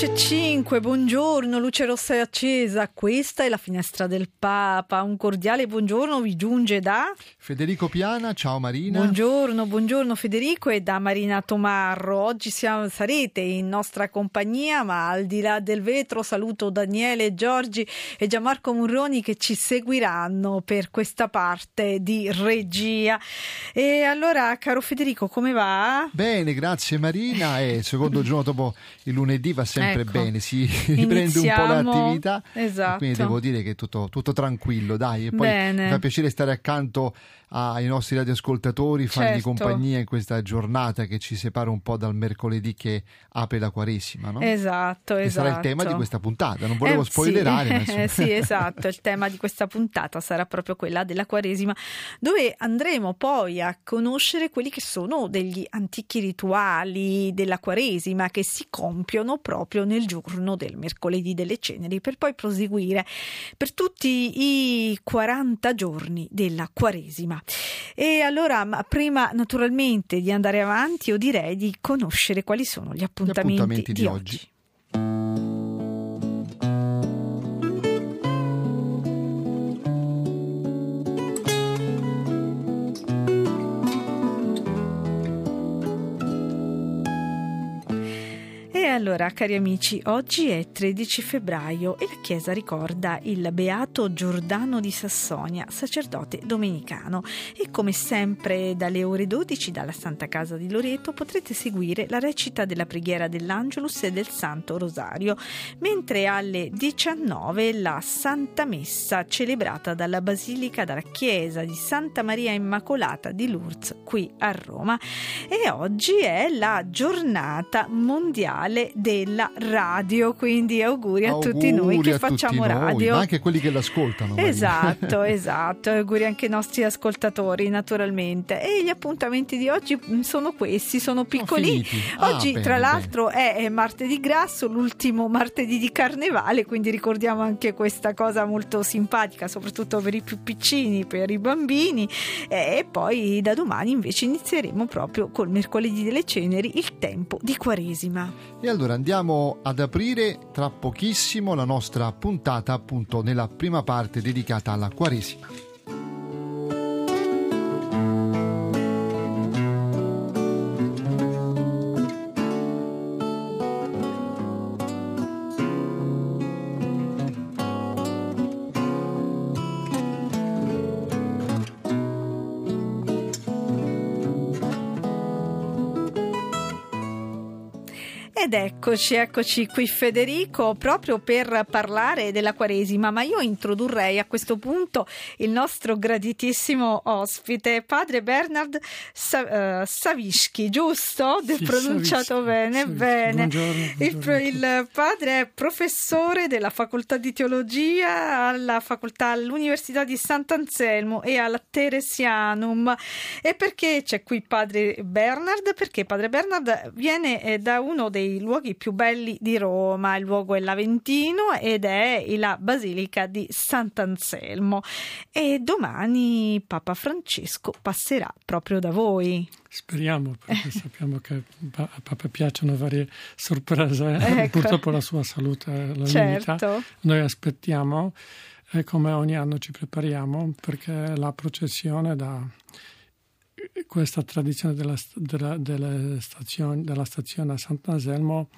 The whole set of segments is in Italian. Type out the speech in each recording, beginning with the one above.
Undici e cinque, buongiorno, luce rossa è accesa, questa è la finestra del Papa, un cordiale buongiorno vi giunge da Federico Piana, ciao Marina. Buongiorno, buongiorno Federico e da Marina Tomarro. Oggi siamo, sarete in nostra compagnia, ma al di là del vetro saluto Daniele Giorgi e Gianmarco Murroni che ci seguiranno per questa parte di regia. E allora, caro Federico, come va? Bene, grazie Marina. E secondo giorno dopo il lunedì va sempre Ecco. bene, si riprende un po' l'attività. Esatto. Quindi devo dire che è tutto, tutto tranquillo, dai. E poi Bene. mi fa piacere stare accanto ai nostri radioascoltatori, fargli Certo. compagnia in questa giornata che ci separa un po' dal mercoledì che apre la Quaresima, no? Esatto, Che esatto. sarà il tema di questa puntata. Non volevo Eh, spoilerare, sì. ma sì, esatto, il tema di questa puntata sarà proprio quella della Quaresima, dove andremo poi a conoscere quelli che sono degli antichi rituali della Quaresima che si compiono proprio nel giorno del mercoledì delle ceneri, per poi proseguire per tutti i 40 giorni della Quaresima. E allora, ma prima naturalmente di andare avanti, io direi di conoscere quali sono gli appuntamenti, appuntamenti di oggi. E allora, cari amici, oggi è 13 febbraio e la Chiesa ricorda il beato Giordano di Sassonia, sacerdote domenicano. E come sempre dalle ore 12 dalla Santa Casa di Loreto potrete seguire la recita della preghiera dell'Angelus e del Santo Rosario, mentre alle 19 la Santa Messa celebrata dalla Basilica della Chiesa di Santa Maria Immacolata di Lourdes qui a Roma. E oggi è la giornata mondiale della radio, quindi auguri a tutti noi Auguri che facciamo noi, radio. ma anche quelli che l'ascoltano. Esatto, esatto, auguri anche ai nostri ascoltatori naturalmente. E gli appuntamenti di oggi sono questi, sono piccolini. finiti. Ah, Oggi bene, tra bene. l'altro è, è martedì grasso, l'ultimo martedì di carnevale, quindi ricordiamo anche questa cosa molto simpatica, soprattutto per i più piccini, per i bambini. E poi da domani invece inizieremo proprio col mercoledì delle ceneri, il tempo di Quaresima. E allora andiamo ad aprire tra pochissimo la nostra puntata appunto nella prima parte dedicata alla Quaresima. Ed eccoci, eccoci qui Federico, proprio per parlare della Quaresima, ma io introdurrei a questo punto il nostro graditissimo ospite, padre Bernard Sa- eh, Savischi, giusto? Ho Sì, pronunciato Savischi, bene, Savischi. bene. Buongiorno, Il, buongiorno tutti. il padre è professore della facoltà di teologia alla facoltà all'Università di Sant'Anselmo e alla Teresianum. E perché c'è qui padre Bernard? Perché padre Bernard viene eh, da uno dei luoghi più belli di Roma, il luogo è l'Aventino ed è la Basilica di Sant'Anselmo. E domani Papa Francesco passerà proprio da voi. Speriamo, perché sappiamo che a Papa piacciono varie sorprese. Ecco. Purtroppo la sua salute la limita. Certo. Noi aspettiamo e come ogni anno ci prepariamo perché la processione da questa tradizione della, della, delle stazioni- della stazione a Sant'Anselmo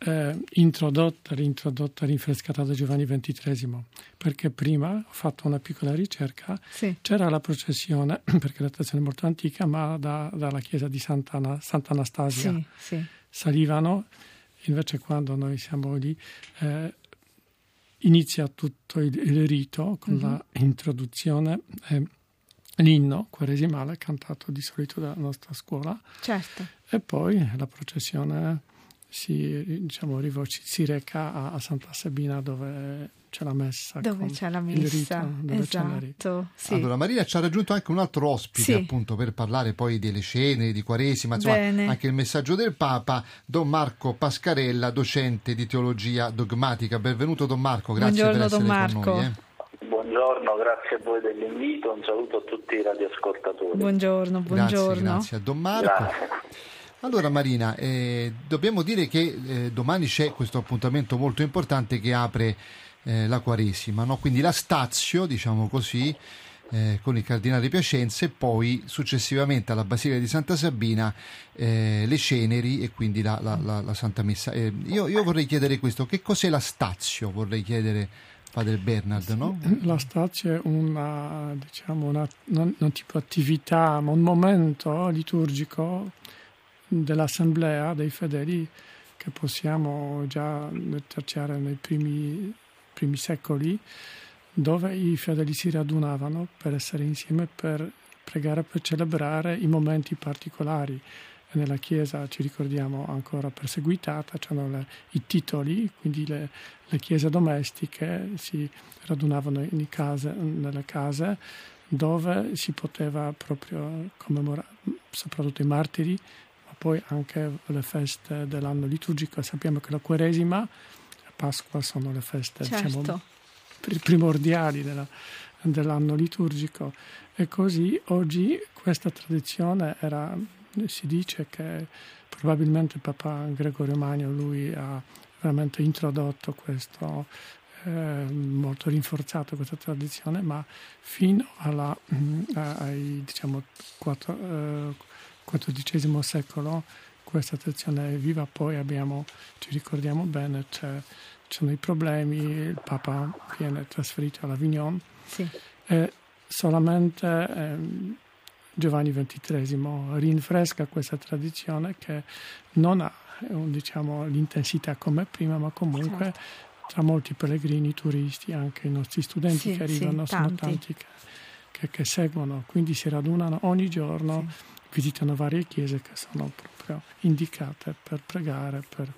eh, introdotta, reintrodotta, rinfrescata da Giovanni XXIII, perché prima ho fatto una piccola ricerca Sì. c'era la processione, perché la stazione è molto antica, ma da- dalla chiesa di Sant'Ana- Sant'Anastasia Sì, sì. salivano, invece quando noi siamo lì eh, inizia tutto il, il rito con Mhm. la introduzione e l'inno quaresimale cantato di solito dalla nostra scuola Certo. e poi la processione si, diciamo, si reca a, a Santa Sabina dove c'è la messa. Dove c'è la messa, rito, esatto. Sì. Allora, Maria ci ha raggiunto anche un altro ospite, sì. appunto, per parlare poi delle cene, di Quaresima, insomma, Bene. anche il messaggio del Papa, Don Marco Pascarella, docente di teologia dogmatica. Benvenuto Don Marco, grazie Buongiorno, per essere Don Marco. con noi. Eh. Buongiorno, grazie a voi dell'invito, un saluto a tutti i radioascoltatori. Buongiorno, buongiorno. Grazie, grazie a Don Marco. Grazie. Allora Marina, eh, dobbiamo dire che eh, domani c'è questo appuntamento molto importante che apre eh, la Quaresima, no? quindi la Stazio, diciamo così, eh, con il Cardinale Piacenza e poi successivamente alla Basilica di Santa Sabina eh, le ceneri e quindi la, la, la, la Santa Messa. Eh, io, io, vorrei chiedere questo, che cos'è la Stazio? Vorrei chiedere Padre Bernard, no? La Stazio è una, diciamo, una, non, non tipo attività, ma un momento liturgico dell'assemblea dei fedeli che possiamo già tracciare nei primi, primi secoli, dove i fedeli si radunavano per essere insieme, per pregare, per celebrare i momenti particolari. Nella Chiesa ci ricordiamo ancora perseguitata, c'erano le, i titoli, quindi le, le, chiese domestiche si radunavano case, nelle case dove si poteva proprio commemorare, soprattutto i martiri, poi anche le feste dell'anno liturgico. Sappiamo che la Quaresima e Pasqua sono le feste certo. diciamo, primordiali della, dell'anno liturgico e così oggi questa tradizione era, si dice che probabilmente Papa Gregorio Magno lui ha veramente introdotto questo eh, molto rinforzato questa tradizione ma fino alla, mm, ai diciamo quattro, eh, XIV secolo questa tradizione è viva, poi abbiamo, ci ricordiamo bene, c'è, c'erano i problemi, il Papa viene trasferito all'Avignon sì. e solamente eh, Giovanni XXIII rinfresca questa tradizione che non ha diciamo, l'intensità come prima, ma comunque certo. tra molti pellegrini, turisti, anche i nostri studenti sì, che arrivano, sì, sono tanti, tanti che, che, che, seguono, quindi si radunano ogni giorno. Sì visitano varie chiese che sono proprio indicate per pregare, per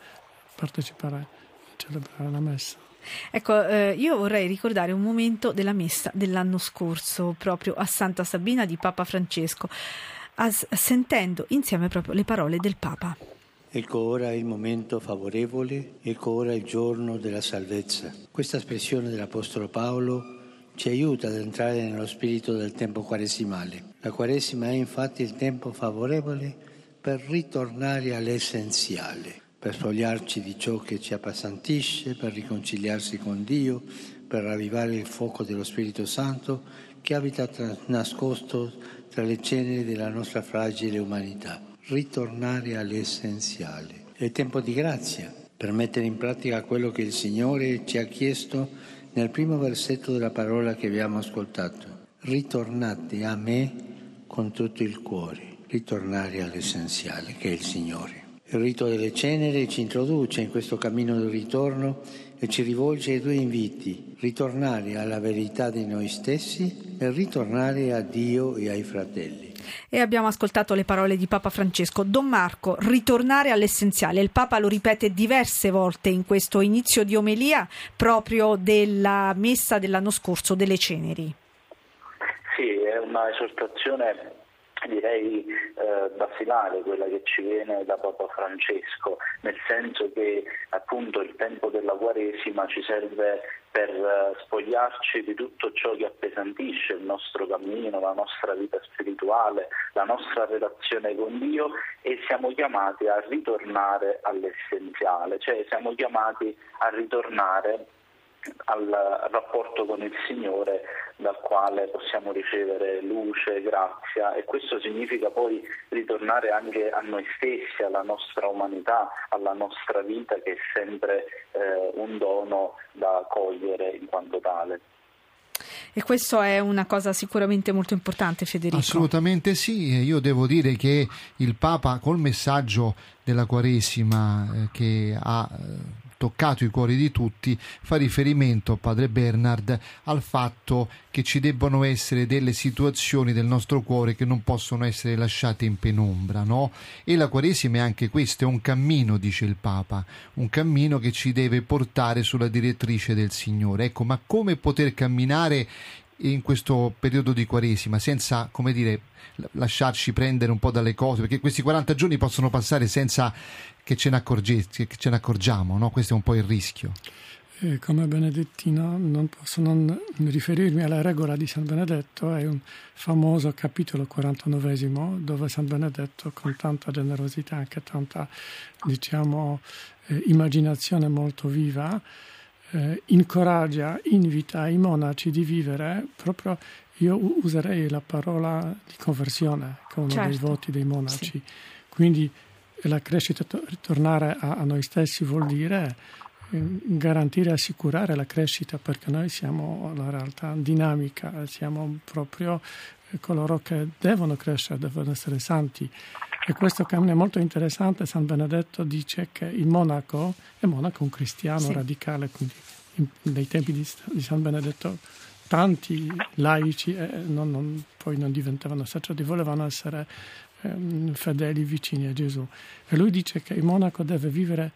partecipare e celebrare la messa. Ecco, eh, io vorrei ricordare un momento della messa dell'anno scorso, proprio a Santa Sabina di Papa Francesco, as- sentendo insieme proprio le parole del Papa. Ecco ora il momento favorevole, ecco ora il giorno della salvezza. Questa espressione dell'Apostolo Paolo ci aiuta ad entrare nello spirito del tempo quaresimale. La Quaresima è infatti il tempo favorevole per ritornare all'essenziale, per spogliarci di ciò che ci appesantisce, per riconciliarsi con Dio, per ravvivare il fuoco dello Spirito Santo che abita tra, nascosto tra le ceneri della nostra fragile umanità. Ritornare all'essenziale. È tempo di grazia per mettere in pratica quello che il Signore ci ha chiesto nel primo versetto della parola che abbiamo ascoltato. Ritornate a me con tutto il cuore, ritornare all'essenziale che è il Signore. Il rito delle ceneri ci introduce in questo cammino del ritorno e ci rivolge ai due inviti, ritornare alla verità di noi stessi e ritornare a Dio e ai fratelli. E abbiamo ascoltato le parole di Papa Francesco. Don Marco, ritornare all'essenziale. Il Papa lo ripete diverse volte in questo inizio di omelia proprio della messa dell'anno scorso delle ceneri. Sì, è una esortazione direi eh, basilare quella che ci viene da Papa Francesco, nel senso che appunto il tempo della Quaresima ci serve per eh, spogliarci di tutto ciò che appesantisce il nostro cammino, la nostra vita spirituale, la nostra relazione con Dio e siamo chiamati a ritornare all'essenziale, cioè siamo chiamati a ritornare al rapporto con il Signore dal quale possiamo ricevere luce, grazia e questo significa poi ritornare anche a noi stessi, alla nostra umanità, alla nostra vita che è sempre eh, un dono da cogliere in quanto tale. E questo è una cosa sicuramente molto importante, Federico. Assolutamente sì, io devo dire che il Papa col messaggio della Quaresima eh, che ha eh, toccato i cuori di tutti, fa riferimento, padre Bernard, al fatto che ci debbano essere delle situazioni del nostro cuore che non possono essere lasciate in penombra, no? E la Quaresima è anche questo, è un cammino, dice il Papa, un cammino che ci deve portare sulla direttrice del Signore. Ecco, ma come poter camminare in questo periodo di Quaresima senza, come dire, lasciarci prendere un po' dalle cose, perché questi 40 giorni possono passare senza che ce ne, accorge, che ce ne accorgiamo, no? questo è un po' il rischio. Eh, come benedettino non posso non riferirmi alla regola di San Benedetto, è un famoso capitolo 49 dove San Benedetto con tanta generosità, anche tanta diciamo, eh, immaginazione molto viva, eh, incoraggia, invita i monaci di vivere proprio, io userei la parola di conversione, che è uno certo. dei voti dei monaci. Sì. Quindi la crescita, ritornare a, a noi stessi vuol dire eh, garantire e assicurare la crescita perché noi siamo la realtà dinamica, siamo proprio eh, coloro che devono crescere, devono essere santi. E questo cammino è molto interessante. San Benedetto dice che il monaco è monaco un cristiano sì. radicale, quindi in, nei tempi di, di, San Benedetto tanti laici eh, non, non, poi non diventavano sacerdoti, volevano essere eh, fedeli vicini a Gesù. E lui dice che il monaco deve vivere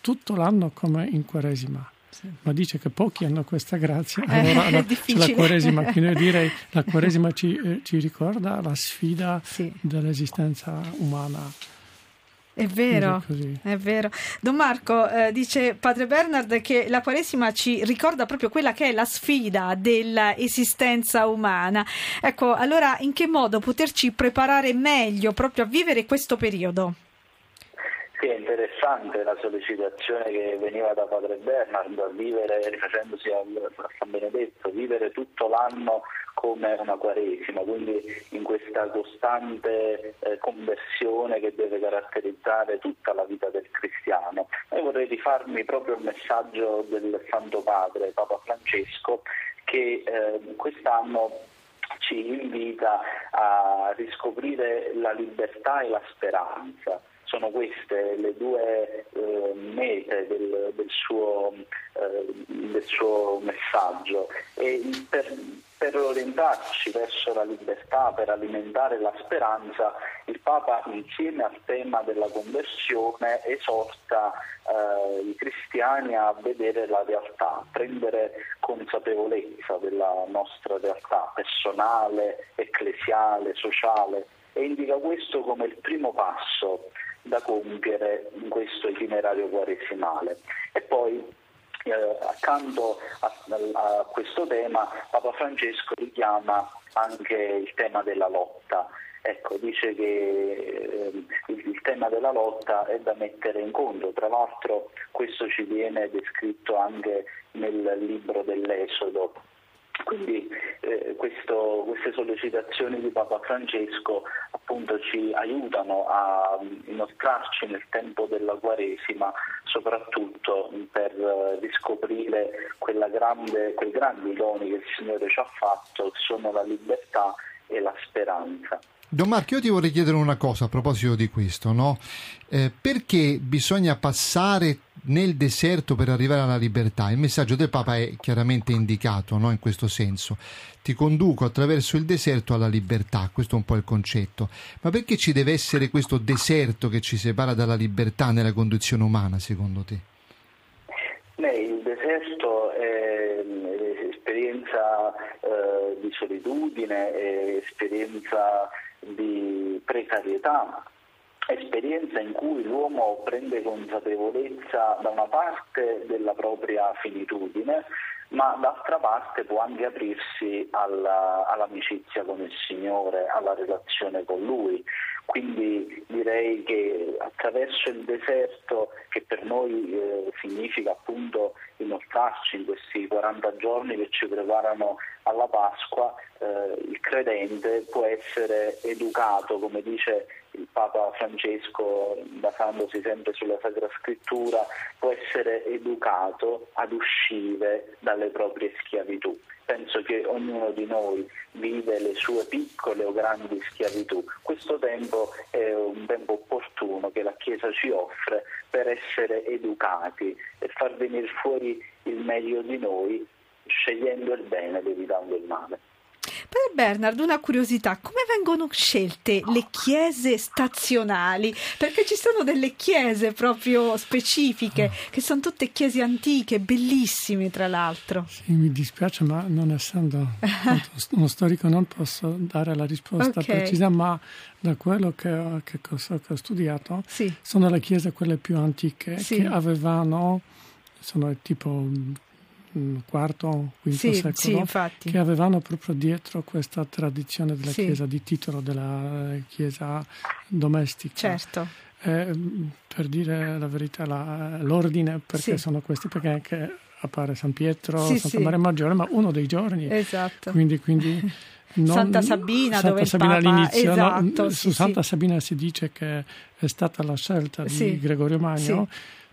tutto l'anno come in Quaresima. Sì. Ma dice che pochi hanno questa grazia, allora eh, la, la Quaresima, quindi direi la Quaresima ci, eh, ci ricorda la sfida sì. dell'esistenza umana. È vero, è vero. Don Marco eh, dice Padre Bernard che la Quaresima ci ricorda proprio quella che è la sfida dell'esistenza umana. Ecco, allora in che modo poterci preparare meglio proprio a vivere questo periodo? Sì, è interessante la sollecitazione che veniva da Padre Bernard a vivere, rifacendosi a San Benedetto, vivere tutto l'anno come una quaresima, quindi in questa costante eh, conversione che deve caratterizzare tutta la vita del cristiano. E vorrei rifarmi proprio al messaggio del Santo Padre, Papa Francesco, che eh, quest'anno ci invita a riscoprire la libertà e la speranza sono queste le due eh, mete del, del, suo, eh, del, suo, messaggio. E per, per, orientarci verso la libertà, per alimentare la speranza, il Papa insieme al tema della conversione esorta eh, i cristiani a vedere la realtà, a prendere consapevolezza della nostra realtà personale, ecclesiale, sociale. E indica questo come il primo passo da compiere in questo itinerario quaresimale. E poi eh, accanto a, a, questo tema Papa Francesco richiama anche il tema della lotta. Ecco, dice che eh, il, il, tema della lotta è da mettere in conto, tra l'altro questo ci viene descritto anche nel libro dell'Esodo quindi eh, questo, queste sollecitazioni di Papa Francesco appunto ci aiutano a inoltrarci nel tempo della Quaresima, soprattutto per eh, riscoprire grande, quei grandi doni che il Signore ci ha fatto, che sono la libertà e la speranza. Don Marco, io ti vorrei chiedere una cosa a proposito di questo, no? eh, perché bisogna passare nel deserto per arrivare alla libertà? Il messaggio del Papa è chiaramente indicato no? in questo senso. Ti conduco attraverso il deserto alla libertà, questo è un po' il concetto. Ma perché ci deve essere questo deserto che ci separa dalla libertà nella condizione umana, secondo te? Beh, il deserto è esperienza eh, di solitudine, è esperienza di precarietà, esperienza in cui l'uomo prende consapevolezza da una parte della propria finitudine, ma d'altra parte può anche aprirsi alla, all'amicizia con il Signore, alla relazione con Lui. Quindi direi che attraverso il deserto, che per noi eh, significa appunto inoltrarci in questi 40 giorni che ci preparano alla Pasqua, eh, il credente può essere educato, come dice il Papa Francesco, basandosi sempre sulla Sacra Scrittura, può essere educato ad uscire dalle proprie schiavitù. Penso che ognuno di noi vive le sue piccole o grandi schiavitù. Questo tempo è un tempo opportuno che la Chiesa ci offre per essere educati e far venire fuori il meglio di noi, scegliendo il bene ed evitando il male. Padre Bernard, una curiosità, come vengono scelte le chiese stazionali? Perché ci sono delle chiese proprio specifiche, che sono tutte chiese antiche, bellissime tra l'altro. Sì, mi dispiace, ma non essendo uno storico non posso dare la risposta okay. precisa, ma da quello che, che, che ho studiato, sì. sono le chiese quelle più antiche sì. che avevano, sono tipo quarto, quinto sì, secolo, sì, che avevano proprio dietro questa tradizione della sì. Chiesa, di titolo della Chiesa domestica. Certo. Eh, per dire la verità, la, l'ordine, perché sono questi, perché anche appare San Pietro, Santa Maria Maggiore, ma uno dei giorni. Esatto. Quindi, quindi non, Santa Sabina, Santa dove Sabina il Papa... all'inizio, esatto, no? su Santa sì. Sabina si dice che è stata la scelta di Gregorio Magno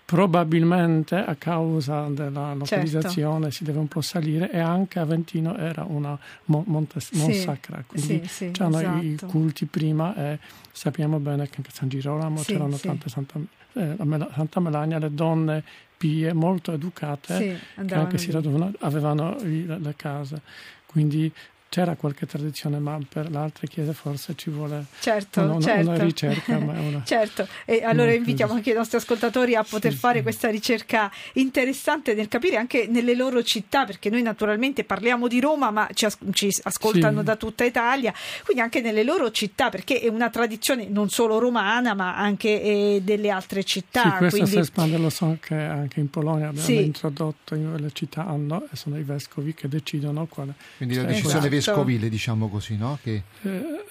probabilmente a causa della localizzazione certo. si deve un po' salire e anche Aventino era una monte, sì, sacra, quindi sì, sì, c'erano esatto. i culti prima e sappiamo bene che anche a San Girolamo c'erano tante Santa, eh, Santa Melania, le donne pie molto educate che anche si radunavano, avevano le, le case, quindi c'era qualche tradizione, ma per le altre chiese forse ci vuole certo, una, certo. una ricerca. Una... certo, e allora invitiamo anche i nostri ascoltatori a poter sì, fare sì. questa ricerca interessante nel capire anche nelle loro città, perché noi naturalmente parliamo di Roma, ma ci, as- ci ascoltano sì. da tutta Italia, quindi anche nelle loro città, perché è una tradizione non solo romana, ma anche eh, delle altre città. Sì, questo quindi... si espande, lo so che anche in Polonia abbiamo introdotto, in le città hanno, e sono i vescovi che decidono quale... Quindi la decisione esatto vescovile, diciamo così, no? Che... Eh,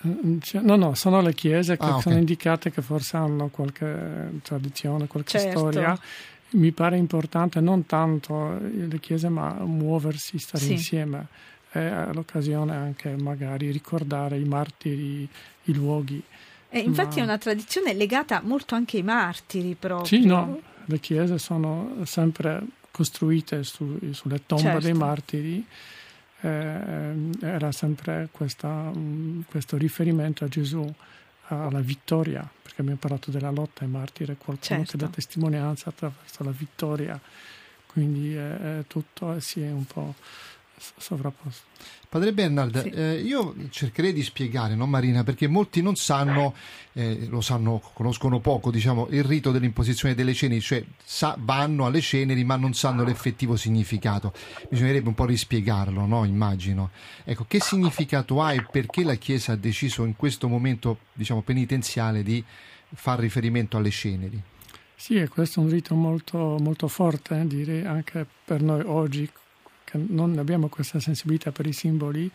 no, no, sono le chiese che ah, okay. sono indicate che forse hanno qualche tradizione, qualche certo. storia. Mi pare importante non tanto le chiese, ma muoversi, stare sì. insieme e all'occasione anche magari ricordare i martiri, i luoghi. E infatti ma... è una tradizione legata molto anche ai martiri proprio. Sì, no, le chiese sono sempre costruite su, sulle tombe certo. dei martiri eh, era sempre questa, um, questo riferimento a Gesù, alla vittoria, perché abbiamo parlato della lotta ai martiri, qualcuno certo. che dà testimonianza attraverso la vittoria, quindi eh, tutto si è un po' sovrapposto. Padre Bernard, sì. eh, io cercherei di spiegare, no Marina, perché molti non sanno, eh, lo sanno, conoscono poco, diciamo, il rito dell'imposizione delle ceneri, cioè sa, vanno alle ceneri ma non sanno l'effettivo significato. Bisognerebbe un po' rispiegarlo, no? Immagino. Ecco, che significato ha e perché la Chiesa ha deciso in questo momento, diciamo, penitenziale di far riferimento alle ceneri? Sì, e questo è un rito molto, molto forte, eh, direi anche per noi oggi che non abbiamo questa sensibilità per i simboli,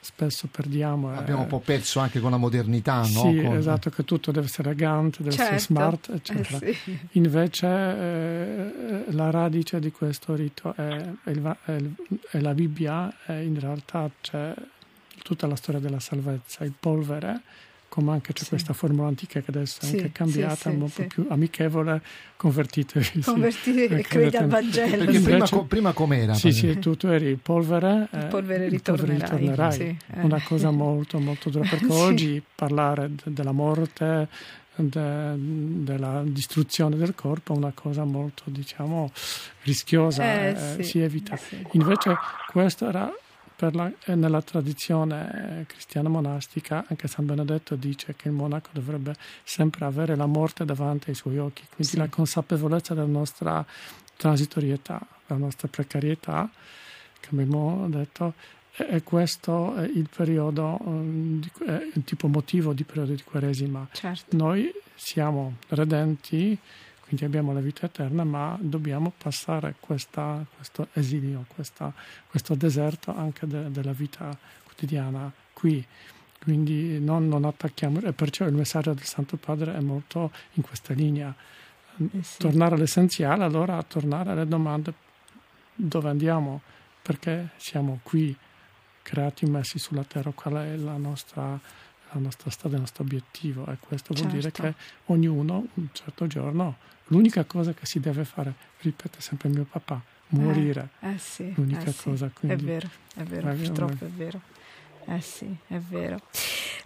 spesso perdiamo. Abbiamo un po' perso anche con la modernità, no? Sì, con... esatto, che tutto deve essere elegante, deve certo. essere smart, eccetera. Eh sì. Invece eh, la radice di questo rito è, è, il, è, il, è la Bibbia e in realtà c'è tutta la storia della salvezza, il polvere come anche c'è sì. questa formula antica che adesso è sì, anche cambiata, sì, un po' più amichevole, convertitevi. Convertitevi e credi al Vangelo. Perché prima, co- prima com'era? Sì, sì, tu, tu eri polvere, il polvere ritornerai. ritornerai. Eh. Una cosa molto, molto dura, perché oggi parlare d- della morte, de- della distruzione del corpo è una cosa molto, diciamo, rischiosa, eh, eh, si evita. Invece questo era la, nella tradizione eh, cristiana monastica anche San Benedetto dice che il monaco dovrebbe sempre avere la morte davanti ai suoi occhi, quindi sì. la consapevolezza della nostra transitorietà, della nostra precarietà, che abbiamo detto, e questo è il periodo, mm, è il tipo motivo di periodo di Quaresima. Certo. Noi siamo redenti quindi abbiamo la vita eterna, ma dobbiamo passare questa, questo esilio, questa, questo deserto anche de, della vita quotidiana qui. Quindi non, non, attacchiamo, e perciò il messaggio del Santo Padre è molto in questa linea. Eh sì. Tornare all'essenziale, allora tornare alle domande dove andiamo, perché siamo qui creati, messi sulla terra, qual è la nostra, la nostra strada, il nostro obiettivo e questo vuol Certo. dire che ognuno un certo giorno l'unica cosa che si deve fare, ripete sempre mio papà, morire. Eh sì, L'unica eh sì. cosa, quindi- è vero, È vero, purtroppo è vero. Eh sì, è vero.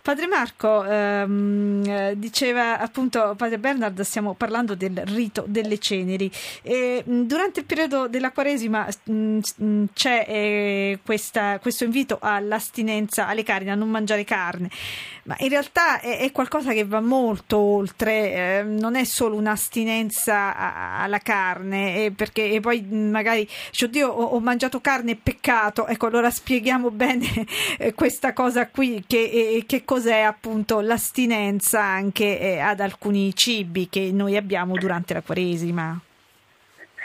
Padre Marco, ehm, eh, diceva appunto Padre Bernard, stiamo parlando del rito delle ceneri. E, mh, durante il periodo della Quaresima mh, mh, c'è eh, questa- questo invito all'astinenza alle carni, a non mangiare carne, ma in realtà è, è qualcosa che va molto oltre, eh, non è solo un'astinenza a- alla carne, eh, perché e poi magari dice, oddio ho, ho mangiato carne, peccato, ecco allora spieghiamo bene eh, questa cosa qui, che, che cos'è appunto l'astinenza anche eh, ad alcuni cibi che noi abbiamo durante la Quaresima.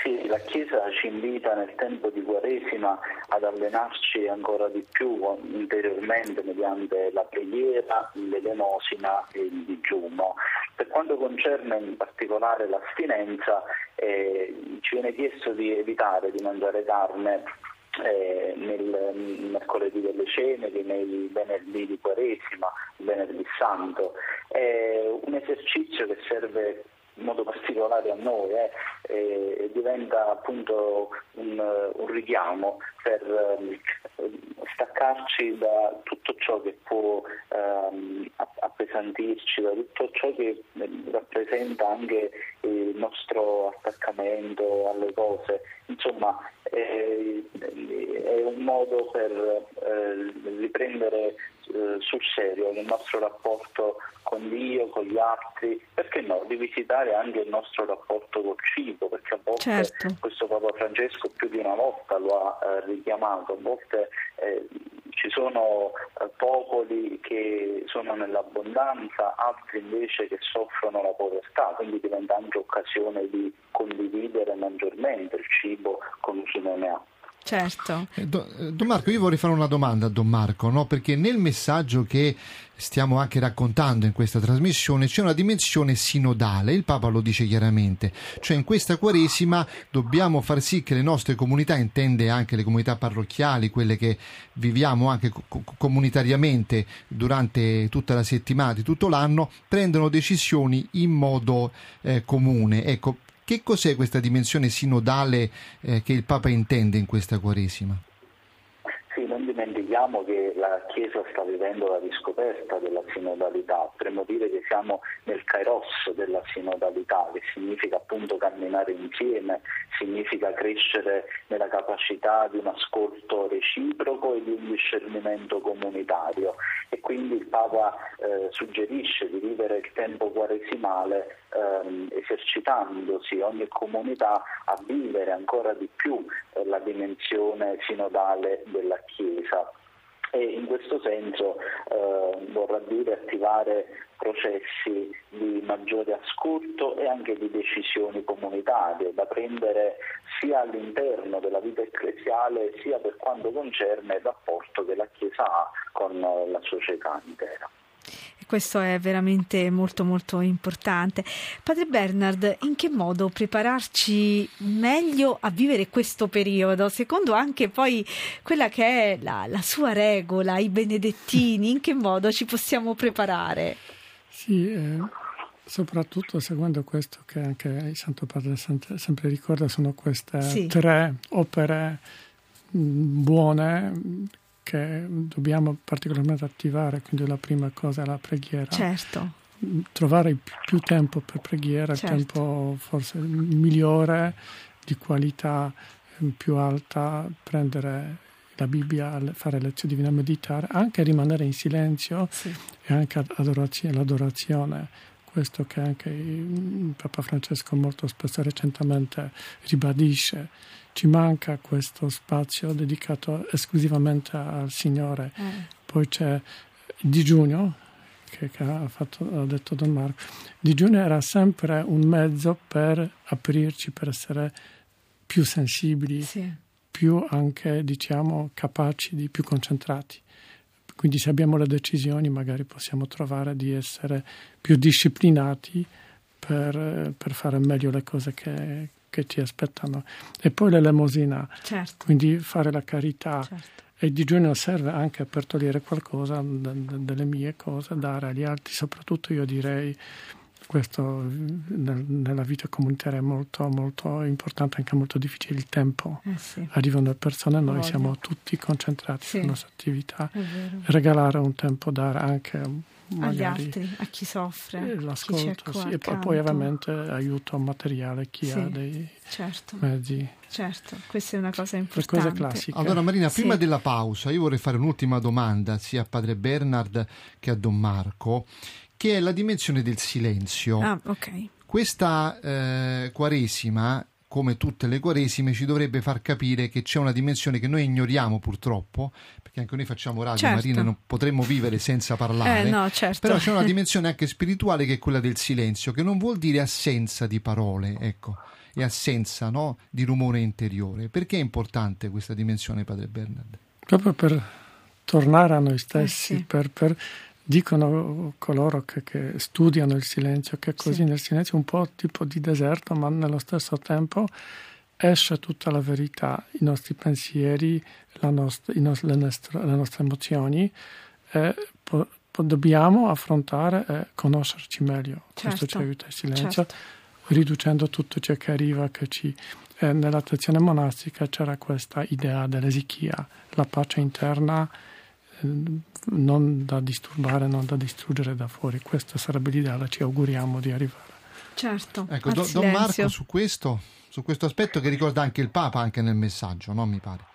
Sì, la Chiesa ci invita nel tempo di Quaresima ad allenarci ancora di più interiormente mediante la preghiera, l'elemosina e il digiuno. Per quanto concerne in particolare l'astinenza, eh, ci viene chiesto di evitare di mangiare carne eh, nel mercoledì delle ceneri, nei venerdì di Quaresima, venerdì santo. È un esercizio che serve in modo particolare a noi eh, e diventa appunto un, un richiamo per ehm, staccarci da tutto ciò che può ehm, app- appesantirci, da tutto ciò che eh, rappresenta anche il nostro attaccamento alle cose. Insomma, è, è un modo per eh, riprendere eh, sul serio il nostro rapporto con Dio, con gli altri, perché no, rivisitare anche il nostro rapporto col cibo, perché a volte Certo. questo Papa Francesco più di una volta lo ha eh, richiamato, a volte eh, ci sono eh, popoli che sono nell'abbondanza, altri invece che soffrono la povertà, quindi diventa anche occasione di condividere maggiormente il cibo con chi non ne ha. Certo. Eh, eh, Don Marco, io vorrei fare una domanda a Don Marco, no? perché nel messaggio che stiamo anche raccontando in questa trasmissione c'è una dimensione sinodale, il Papa lo dice chiaramente, cioè in questa Quaresima dobbiamo far sì che le nostre comunità, intende anche le comunità parrocchiali, quelle che viviamo anche co- co- comunitariamente durante tutta la settimana, tutto l'anno, prendano decisioni in modo eh, comune. Ecco, che cos'è questa dimensione sinodale eh, che il Papa intende in questa Quaresima? Dimentichiamo che la Chiesa sta vivendo la riscoperta della sinodalità, potremmo dire che siamo nel kairos della sinodalità, che significa appunto camminare insieme, significa crescere nella capacità di un ascolto reciproco e di un discernimento comunitario. E quindi il Papa eh, suggerisce di vivere il tempo quaresimale ehm, esercitandosi ogni comunità a vivere ancora di più eh, la dimensione sinodale della Chiesa e in questo senso eh, vorrà dire attivare processi di maggiore ascolto e anche di decisioni comunitarie da prendere sia all'interno della vita ecclesiale sia per quanto concerne il rapporto che la Chiesa ha con la società intera. E Questo è veramente molto molto importante. Padre Bernard, in che modo prepararci meglio a vivere questo periodo, secondo anche poi quella che è la, la sua regola, i benedettini, in che modo ci possiamo preparare? Sì, eh, soprattutto seguendo questo che anche il Santo Padre sempre, ricorda, sono queste Sì. tre opere mh, buone che dobbiamo particolarmente attivare, quindi la prima cosa è la preghiera. Certo, Mh, Trovare più, tempo per preghiera, Certo. il tempo forse migliore, di qualità eh, più alta, prendere la Bibbia, fare lezioni divine, meditare, anche rimanere in silenzio sì, e anche ad- adorazione, l'adorazione, questo che anche Papa Francesco molto spesso recentemente ribadisce, ci manca questo spazio dedicato esclusivamente al Signore. eh, Poi c'è il digiuno, che, che ha, fatto, ha detto Don Marco. Il digiuno era sempre un mezzo per aprirci, per essere più sensibili, sì, più anche, diciamo, capaci, di, più concentrati. Quindi se abbiamo le decisioni magari possiamo trovare di essere più disciplinati per, per fare meglio le cose che, che ci aspettano. E poi l'elemosina, certo, quindi fare la carità certo. e il digiuno serve anche per togliere qualcosa delle mie cose, dare agli altri, soprattutto io direi questo nella vita comunitaria è molto, molto importante, anche molto difficile il tempo. Eh sì. Arrivano le persone, noi Voglio. siamo tutti concentrati sì. sulla nostra attività. Regalare un tempo, dare anche agli altri, a chi soffre, l'ascolto chi sì, e poi ovviamente aiuto materiale chi sì, ha dei certo, mezzi. Certo, questa è una cosa importante. cose classiche. Allora Marina, sì. prima della pausa io vorrei fare un'ultima domanda sia a padre Bernard che a Don Marco che è la dimensione del silenzio. Ah, ok. Questa eh, quaresima, come tutte le quaresime, ci dovrebbe far capire che c'è una dimensione che noi ignoriamo purtroppo, perché anche noi facciamo radio, certo. Marina, non potremmo vivere senza parlare. Eh, no, certo. Però c'è una dimensione anche spirituale che è quella del silenzio, che non vuol dire assenza di parole, ecco, e assenza no, di rumore interiore. Perché è importante questa dimensione, Padre Bernard? Proprio per tornare a noi stessi, eh sì. per, per dicono coloro che, che, studiano il silenzio che così sì. nel silenzio un po' tipo di deserto, ma nello stesso tempo esce tutta la verità, i nostri pensieri, nostra, nos- le, nostre, le, nostre, emozioni e po- po- dobbiamo affrontare e conoscerci meglio. Certo. Questo ci aiuta il silenzio, certo. riducendo tutto ciò che arriva, che ci... E nella tradizione monastica c'era questa idea dell'esichia, la pace interna non da disturbare, non da distruggere da fuori. Questo sarebbe l'ideale, ci auguriamo di arrivare. Certo. Ecco, do, Don Marco su questo, su questo aspetto che ricorda anche il Papa anche nel messaggio, no? Mi pare.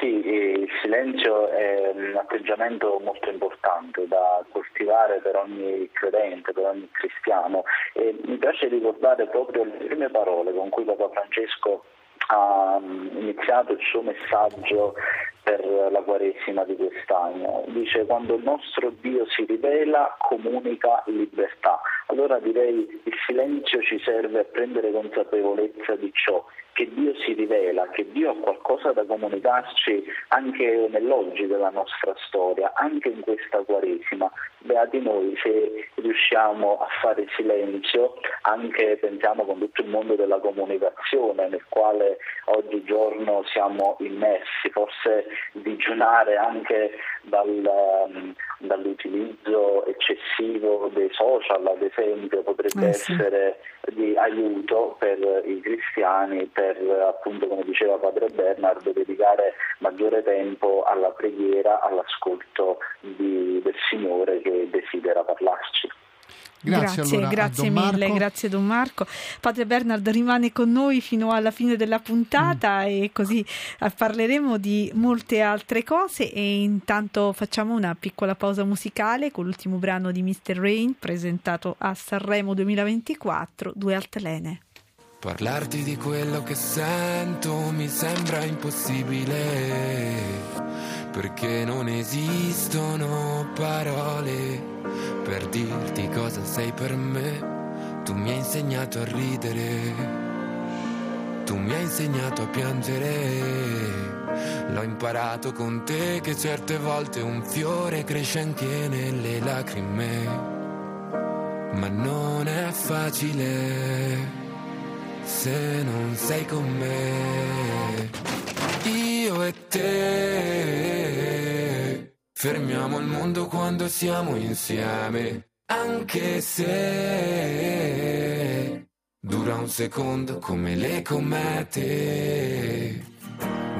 Sì, il silenzio è un atteggiamento molto importante da coltivare per ogni credente, per ogni cristiano e mi piace ricordare proprio le prime parole con cui Papa Francesco ha iniziato il suo messaggio per la Quaresima di quest'anno. Dice quando il nostro Dio si rivela comunica libertà. Allora direi il silenzio ci serve a prendere consapevolezza di ciò che Dio si rivela, che Dio ha qualcosa da comunicarci anche nell'oggi della nostra storia, anche in questa Quaresima. Beati noi se riusciamo a fare silenzio, anche pensiamo con tutto il mondo della comunicazione nel quale oggigiorno siamo immersi, forse digiunare anche dal, um, dall'utilizzo eccessivo dei social, ad esempio, potrebbe eh sì. essere di aiuto per i cristiani per, appunto, come diceva Padre Bernard, dedicare maggiore tempo alla preghiera, all'ascolto di, del Signore che desidera parlarci. Grazie, grazie, allora grazie mille, grazie Don Marco. Padre Bernard rimane con noi fino alla fine della puntata mm. e così eh, parleremo di molte altre cose e intanto facciamo una piccola pausa musicale con l'ultimo brano di Mr. Rain presentato a Sanremo 2024, Due altalene. Parlarti di quello che sento mi sembra impossibile, perché non esistono parole per dirti cosa sei per me. Tu mi hai insegnato a ridere, tu mi hai insegnato a piangere. L'ho imparato con te che certe volte un fiore cresce anche nelle lacrime, ma non è facile se non sei con me. Io e te fermiamo il mondo quando siamo insieme, anche se dura un secondo come le comete.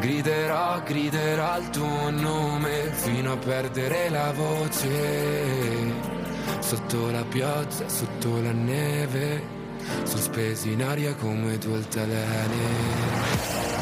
Griderò, griderò il tuo nome fino a perdere la voce. Sotto la pioggia, sotto la neve sospesi in aria come due altalene.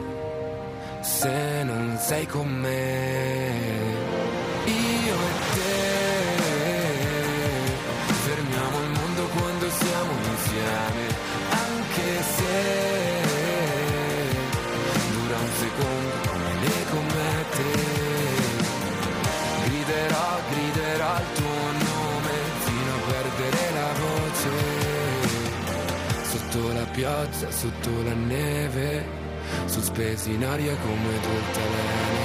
se non sei con me. Io e te fermiamo il mondo quando siamo insieme, anche se dura un secondo come ne commette. Griderò, griderò il tuo nome fino a perdere la voce. Sotto la pioggia, sotto la neve sospesi in aria come altalene.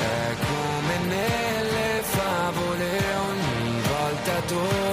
È come nelle favole, ogni volta tornerò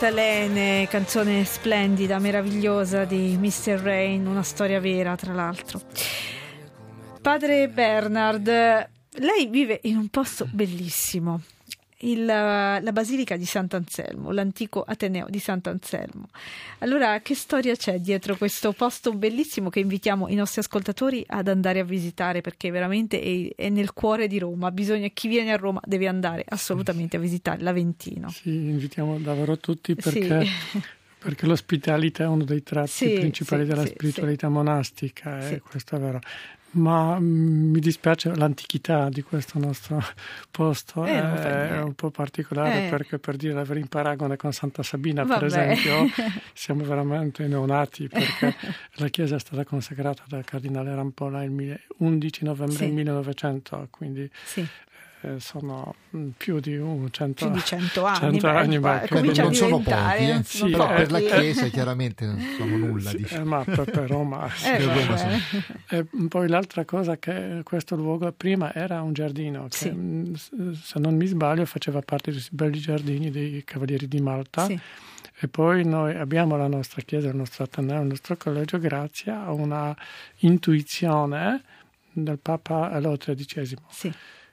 Due altalene, canzone splendida, meravigliosa di Mr. Rain, una storia vera tra l'altro. Padre Bernard, lei vive in un posto bellissimo, il- la Basilica di Sant'Anselmo, l'antico Ateneo di Sant'Anselmo. Allora, che storia c'è dietro questo posto bellissimo che invitiamo i nostri ascoltatori ad andare a visitare perché veramente è, è nel cuore di Roma. Bisogna, chi viene a Roma deve andare assolutamente a visitare l'Aventino. Sì, invitiamo davvero tutti Sì. perché, perché l'ospitalità è uno dei tratti Sì, principali sì, della sì, spiritualità monastica, e Sì. questo è vero. Ma mm, mi dispiace l'antichità di questo nostro posto Eh, è un po' particolare Eh. perché per dire avere in paragone con Santa Sabina, per Vabbè. esempio, siamo veramente neonati perché la chiesa è stata consacrata dal cardinale Rampolla il mille- 11 novembre Sì. 1900, quindi Sì, sono mm, più di un cento, più di cento anni, 100 beh, anni, comincia non a sono diventare, pochi, eh. Sì, sono Però eh, per la. Chiesa chiaramente non sono nulla. Sì, eh, ma per, per Roma sì. Eh, per vabbè. Roma. E poi l'altra cosa che questo luogo prima era un giardino che s- se non mi sbaglio faceva parte dei belli giardini dei Cavalieri di Malta Sì, e poi noi abbiamo la nostra chiesa, il nostro Ateneo, il nostro collegio grazie a una intuizione del Papa Leo XIII sì,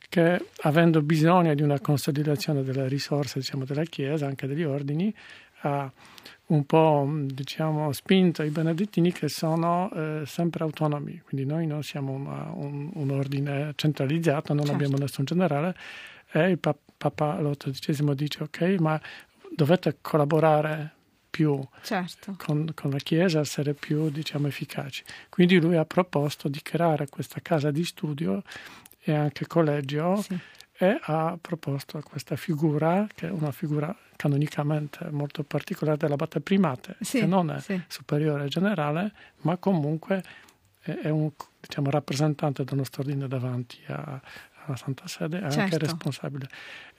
che avendo bisogno di una consolidazione delle risorse diciamo, della Chiesa, anche degli ordini, ha un po' mh, diciamo, spinto i benedettini che sono eh, sempre autonomi, quindi noi non siamo una- un, un ordine centralizzato, non Certo. abbiamo nessun generale e il pa- Papa XIII dice ok, ma dovete collaborare più certo. con, con la Chiesa, essere più diciamo, efficaci. Quindi lui ha proposto di creare questa casa di studio e anche collegio Sì. e ha proposto questa figura, che è una figura canonicamente molto particolare dell'abate primate, Sì, che non è sì. superiore generale, ma comunque è, un diciamo, rappresentante del nostro ordine davanti a- alla Santa Sede, è anche Certo. responsabile.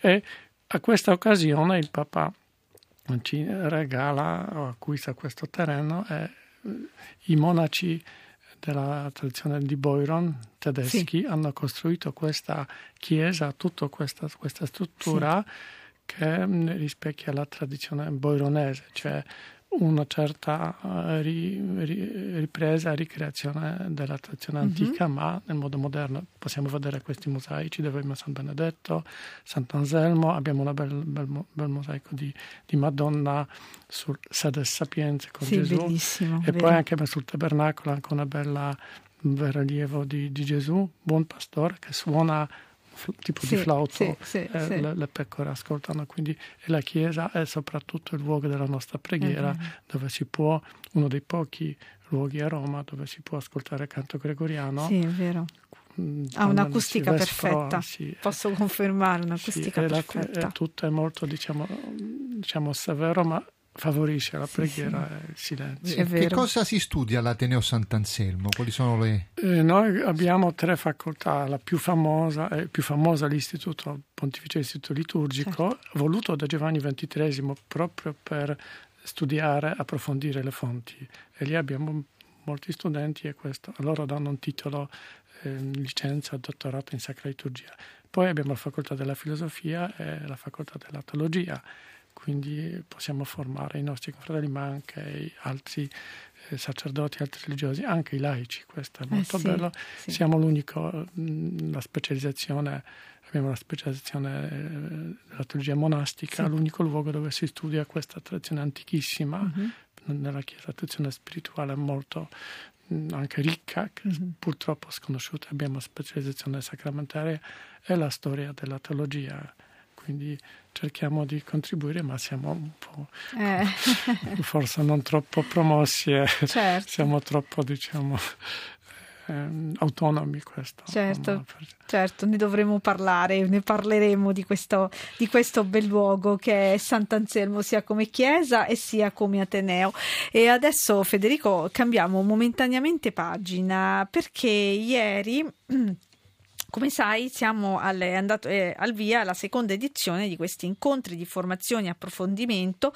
E a questa occasione il Papa ci regala o acquista questo terreno e eh, i monaci della tradizione di Boiron tedeschi hanno costruito questa chiesa, tutta questa, questa struttura che mh, rispecchia la tradizione boironese, cioè una certa eh, ri- ri- ripresa e ricreazione della tradizione Mhm. antica, ma nel modo moderno. Possiamo vedere questi mosaici dove abbiamo San Benedetto, Sant'Anselmo, abbiamo un bel, bel, bel mosaico di, di Madonna sul Sede Sapienze con Sì, Gesù. bellissimo. E vero. poi anche sul tabernacolo anche una bella un bel rilievo di, di Gesù, buon pastore, che suona tipo Sì, di flauto, sì, sì, eh, sì. Le, le pecore ascoltano, quindi la Chiesa è soprattutto il luogo della nostra preghiera, vero. dove si può, uno dei pochi luoghi a Roma dove si può ascoltare canto gregoriano. Sì, è vero. mh, Ha un'acustica vespro, perfetta. sì, Posso confermare sì, un'acustica la- perfetta. e tutto è molto diciamo, diciamo severo, ma favorisce la Sì, preghiera e il silenzio. È Che cosa si studia all'Ateneo Sant'Anselmo? Quali sono le... Eh, noi abbiamo tre facoltà, la più famosa, è più famosa è l'Istituto Pontificio Istituto Liturgico, Certo. voluto da Giovanni XXIII proprio per studiare, approfondire le fonti. E lì abbiamo molti studenti e questo, loro danno un titolo, eh, licenza, dottorato in Sacra Liturgia. Poi abbiamo la facoltà della filosofia e la facoltà della teologia, quindi possiamo formare i nostri confratelli, ma anche altri eh, sacerdoti, altri religiosi, anche i laici, questo è Eh molto sì, bello. sì. Siamo l'unico, mh, la specializzazione, abbiamo la specializzazione eh, della teologia monastica, Sì. l'unico luogo dove si studia questa tradizione antichissima Mhm. nella Chiesa, tradizione spirituale molto mm, anche ricca, che purtroppo sconosciuta, abbiamo specializzazione sacramentale e la storia della teologia quindi cerchiamo di contribuire, ma siamo un po' eh. forse non troppo promossi e certo. siamo troppo, diciamo, eh, autonomi questo. Certo, certo, ne dovremo parlare, ne parleremo di questo, di questo bel luogo che è Sant'Anselmo sia come chiesa e sia come Ateneo. E adesso Federico cambiamo momentaneamente pagina perché ieri come sai, siamo al, andato eh, al via la seconda edizione di questi incontri di formazione e approfondimento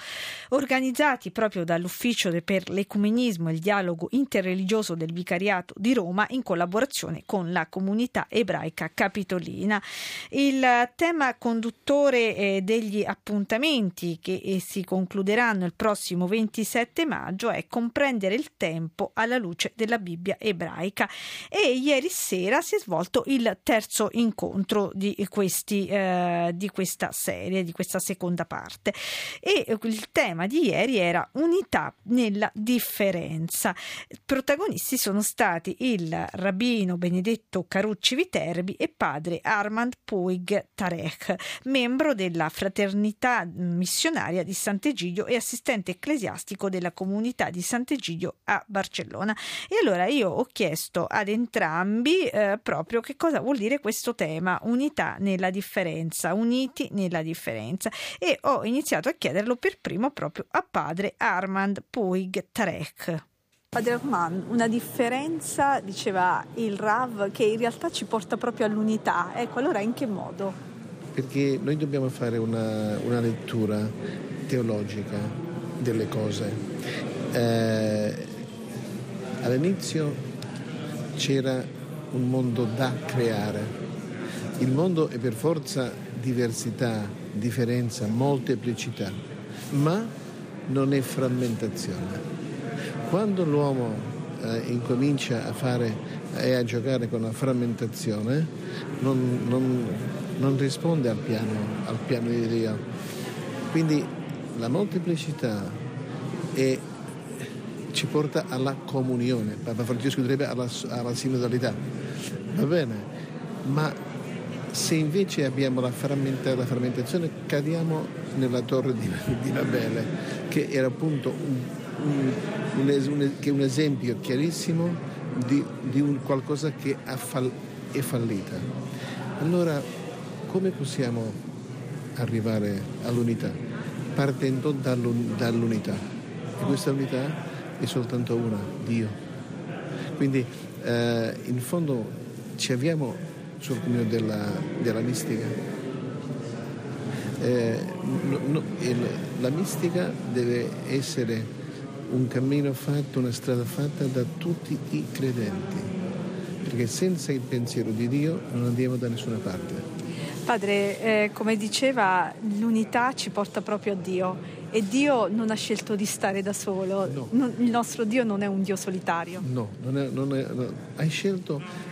organizzati proprio dall'Ufficio per l'Ecumenismo e il Dialogo Interreligioso del Vicariato di Roma in collaborazione con la comunità ebraica capitolina. Il tema conduttore eh, degli appuntamenti che eh, si concluderanno il prossimo 27 maggio è comprendere il tempo alla luce della Bibbia ebraica e ieri sera si è svolto il terzo incontro di, questi, eh, di questa serie, di questa seconda parte. E il tema di ieri era unità nella differenza. Protagonisti sono stati il rabbino Benedetto Carucci Viterbi e padre Armand Puig Tarek, membro della fraternità missionaria di Sant'Egidio e assistente ecclesiastico della comunità di Sant'Egidio a Barcellona. E allora io ho chiesto ad entrambi eh, proprio che cosa vuol vuol dire questo tema, unità nella differenza, uniti nella differenza. E ho iniziato a chiederlo per primo proprio a padre Armand Puig Tarek. Padre Armand, una differenza, diceva il Rav, che in realtà ci porta proprio all'unità. Ecco, allora in che modo? Perché noi dobbiamo fare una, una lettura teologica delle cose. Eh, all'inizio c'era un mondo da creare. Il mondo è per forza diversità, differenza, molteplicità, ma non è frammentazione. Quando l'uomo eh, incomincia a fare e a giocare con la frammentazione, non, non, non risponde al piano, al piano di Dio. Quindi la molteplicità è ci porta alla comunione. Papa Francesco direbbe alla, alla sinodalità. Va bene? Ma se invece abbiamo la, frammenta, la frammentazione cadiamo nella torre di, di Babele, che era appunto un, un, un, un esempio chiarissimo di, di qualcosa che fall, è fallita. Allora, come possiamo arrivare all'unità? Partendo dall'unità. E questa unità è soltanto una, Dio. Quindi eh, in fondo ci avviamo sul cammino della, della mistica. Eh, no, no, il, la mistica deve essere un cammino fatto, una strada fatta da tutti i credenti, perché senza il pensiero di Dio non andiamo da nessuna parte. Padre, eh, come diceva, l'unità ci porta proprio a Dio e Dio non ha scelto di stare da solo, no. non, il nostro Dio non è un Dio solitario. No, non è, non è, no. hai scelto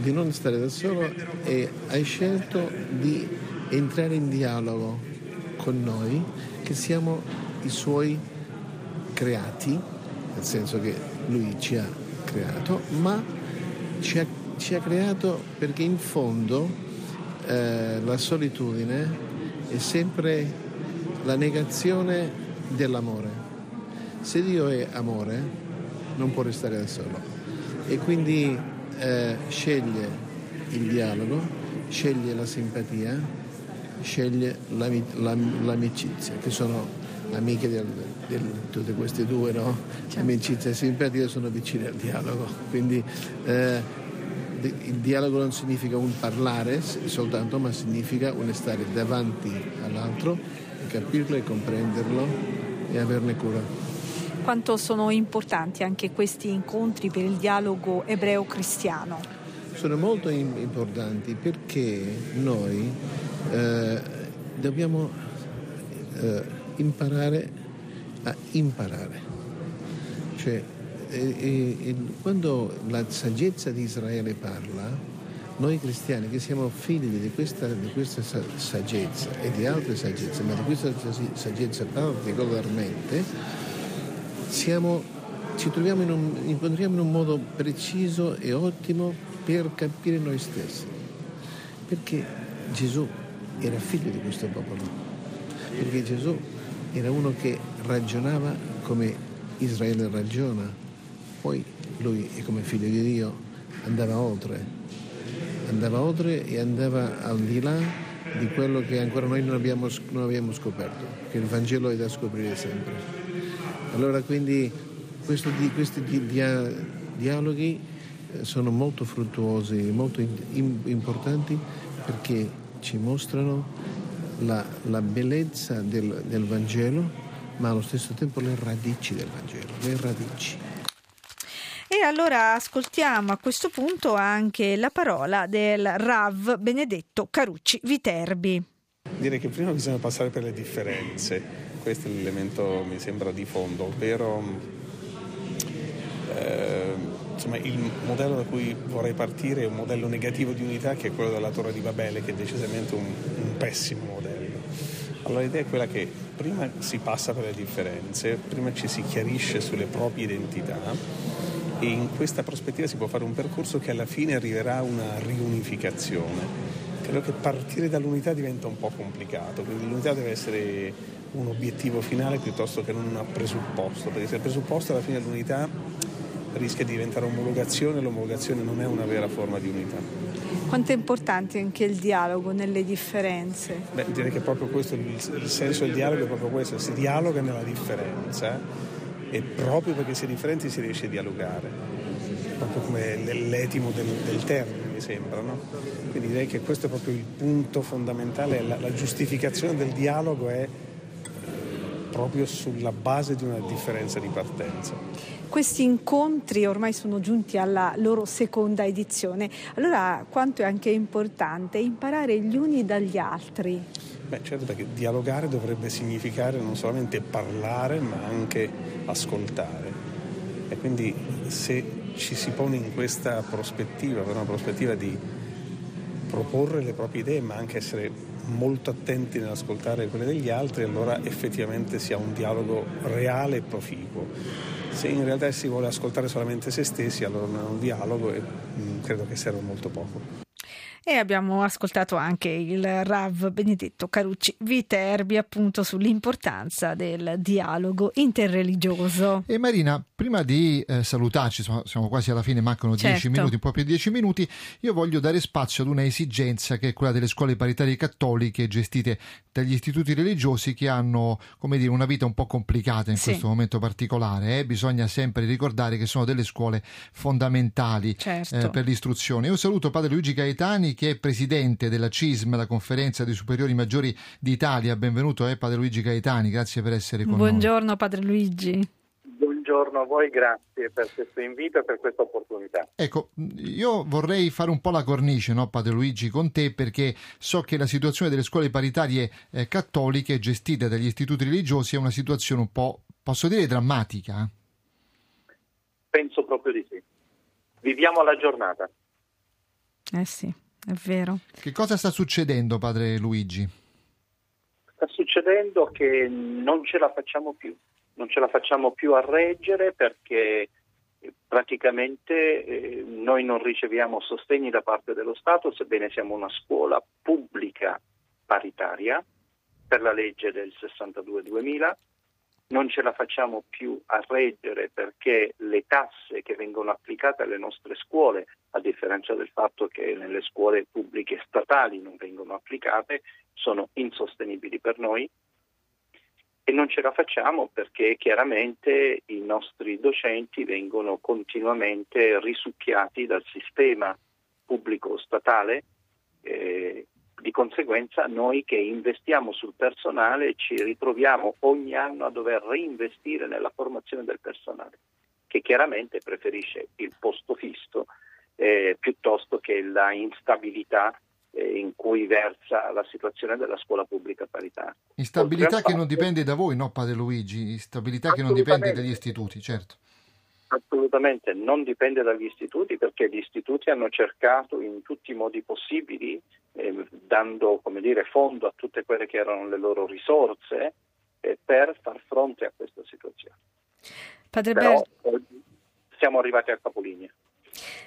di non stare da solo e hai scelto di entrare in dialogo con noi, che siamo i suoi creati, nel senso che lui ci ha creato, ma ci ha, ci ha creato perché in fondo eh, la solitudine è sempre la negazione dell'amore. Se Dio è amore, non può restare da solo e quindi eh, sceglie il dialogo, sceglie la simpatia, sceglie l'amicizia, che sono amiche di tutte queste due, no? Certo. Amicizia e simpatia sono vicine al dialogo. Quindi eh, il dialogo non significa un parlare soltanto, ma significa un stare davanti all'altro capirlo e comprenderlo e averne cura. Quanto sono importanti anche questi incontri per il dialogo ebreo-cristiano? Sono molto importanti perché noi eh, dobbiamo eh, imparare a imparare. Cioè, eh, quando la saggezza di Israele parla, noi cristiani che siamo figli di questa, di questa saggezza e di altre saggezze, ma di questa saggezza particolarmente, siamo ci troviamo in un, incontriamo in un modo preciso e ottimo per capire noi stessi. Perché Gesù era figlio di questo popolo, perché Gesù era uno che ragionava come Israele ragiona, poi lui come figlio di Dio andava oltre, andava oltre e andava al di là di quello che ancora noi non abbiamo, non abbiamo scoperto, che il Vangelo è da scoprire sempre. Allora quindi questo, questi dia, dialoghi eh, sono molto fruttuosi, molto in, importanti perché ci mostrano la, la bellezza del, del Vangelo, ma allo stesso tempo le radici del Vangelo, le radici. E allora ascoltiamo a questo punto anche la parola del Rav Benedetto Carucci Viterbi. Direi che prima bisogna passare per le differenze, questo è l'elemento mi sembra di fondo, ovvero eh, insomma, il modello da cui vorrei partire è un modello negativo di unità che è quello della Torre di Babele, che è decisamente un, un pessimo modello. Allora l'idea è quella che prima si passa per le differenze, prima ci si chiarisce sulle proprie identità e in questa prospettiva si può fare un percorso che alla fine arriverà a una riunificazione. Credo che partire dall'unità diventa un po' complicato, quindi l'unità deve essere un obiettivo finale piuttosto che non un presupposto, perché se il presupposto alla fine l'unità rischia di diventare omologazione l'omologazione non è una vera forma di unità. Quanto è importante anche il dialogo nelle differenze? Beh, direi che proprio questo, il, il senso del dialogo è proprio questo, si dialoga nella differenza e proprio perché si è differenti si riesce a dialogare, proprio come l'etimo del, del termine mi sembra. No? Quindi direi che questo è proprio il punto fondamentale, la, la giustificazione del dialogo è proprio sulla base di una differenza di partenza. Questi incontri ormai sono giunti alla loro seconda edizione, allora quanto è anche importante imparare gli uni dagli altri? Beh, certo, perché dialogare dovrebbe significare non solamente parlare, ma anche ascoltare. E quindi se ci si pone in questa prospettiva, per una prospettiva di proporre le proprie idee, ma anche essere molto attenti nell'ascoltare quelle degli altri, allora effettivamente si ha un dialogo reale e proficuo. Se in realtà si vuole ascoltare solamente se stessi, allora non è un dialogo e mm, credo che serva molto poco. E abbiamo ascoltato anche il Rav Benedetto Carucci Viterbi appunto sull'importanza del dialogo interreligioso. E Marina, prima di eh, salutarci, siamo quasi alla fine, mancano certo. dieci minuti, un po' più di dieci minuti, io voglio dare spazio ad una esigenza che è quella delle scuole paritarie cattoliche gestite dagli istituti religiosi che hanno, come dire, una vita un po' complicata in sì. questo momento particolare. Eh? Bisogna sempre ricordare che sono delle scuole fondamentali certo. eh, per l'istruzione. Io saluto padre Luigi Gaetani che è presidente della CISM, la Conferenza dei Superiori Maggiori d'Italia. Benvenuto eh, Padre Luigi Gaetani, grazie per essere con Buongiorno, noi. Buongiorno Padre Luigi. Buongiorno a voi, grazie per questo invito e per questa opportunità. Ecco, io vorrei fare un po' la cornice, no, Padre Luigi, con te perché so che la situazione delle scuole paritarie eh, cattoliche gestite dagli istituti religiosi è una situazione un po', posso dire, drammatica. Penso proprio di sì. Viviamo la giornata. Eh sì. È vero. Che cosa sta succedendo, padre Luigi? Sta succedendo che non ce la facciamo più, non ce la facciamo più a reggere perché eh, praticamente eh, noi non riceviamo sostegni da parte dello Stato, sebbene siamo una scuola pubblica paritaria per la legge del 62-2000 non ce la facciamo più a reggere perché le tasse che vengono applicate alle nostre scuole, a differenza del fatto che nelle scuole pubbliche statali non vengono applicate, sono insostenibili per noi. E non ce la facciamo perché chiaramente i nostri docenti vengono continuamente risucchiati dal sistema pubblico statale eh, di conseguenza noi che investiamo sul personale ci ritroviamo ogni anno a dover reinvestire nella formazione del personale, che chiaramente preferisce il posto fisso eh, piuttosto che la instabilità eh, in cui versa la situazione della scuola pubblica paritaria. Instabilità che non dipende da voi, no Padre Luigi? Instabilità che non dipende dagli istituti, certo. Assolutamente, non dipende dagli istituti perché gli istituti hanno cercato in tutti i modi possibili, eh, dando dire, fondo a tutte quelle che erano le loro risorse, eh, per far fronte a questa situazione. Padre Però Ber- siamo arrivati al capolinea.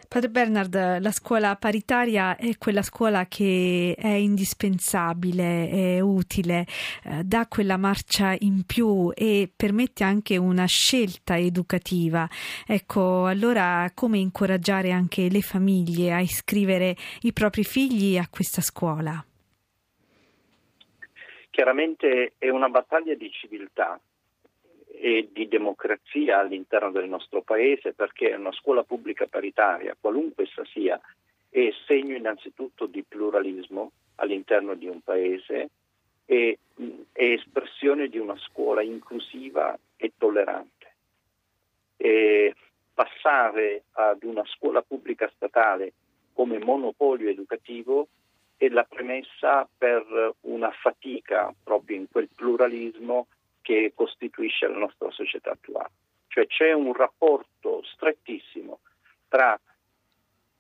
Padre Bernard, la scuola paritaria è quella scuola che è indispensabile, è utile, eh, dà quella marcia in più e permette anche una scelta educativa. Ecco, allora come incoraggiare anche le famiglie a iscrivere i propri figli a questa scuola? Chiaramente è una battaglia di civiltà e di democrazia all'interno del nostro paese perché una scuola pubblica paritaria, qualunque essa sia, è segno innanzitutto di pluralismo all'interno di un paese e è espressione di una scuola inclusiva e tollerante. E passare ad una scuola pubblica statale come monopolio educativo è la premessa per una fatica proprio in quel pluralismo che costituisce la nostra società attuale. Cioè c'è un rapporto strettissimo tra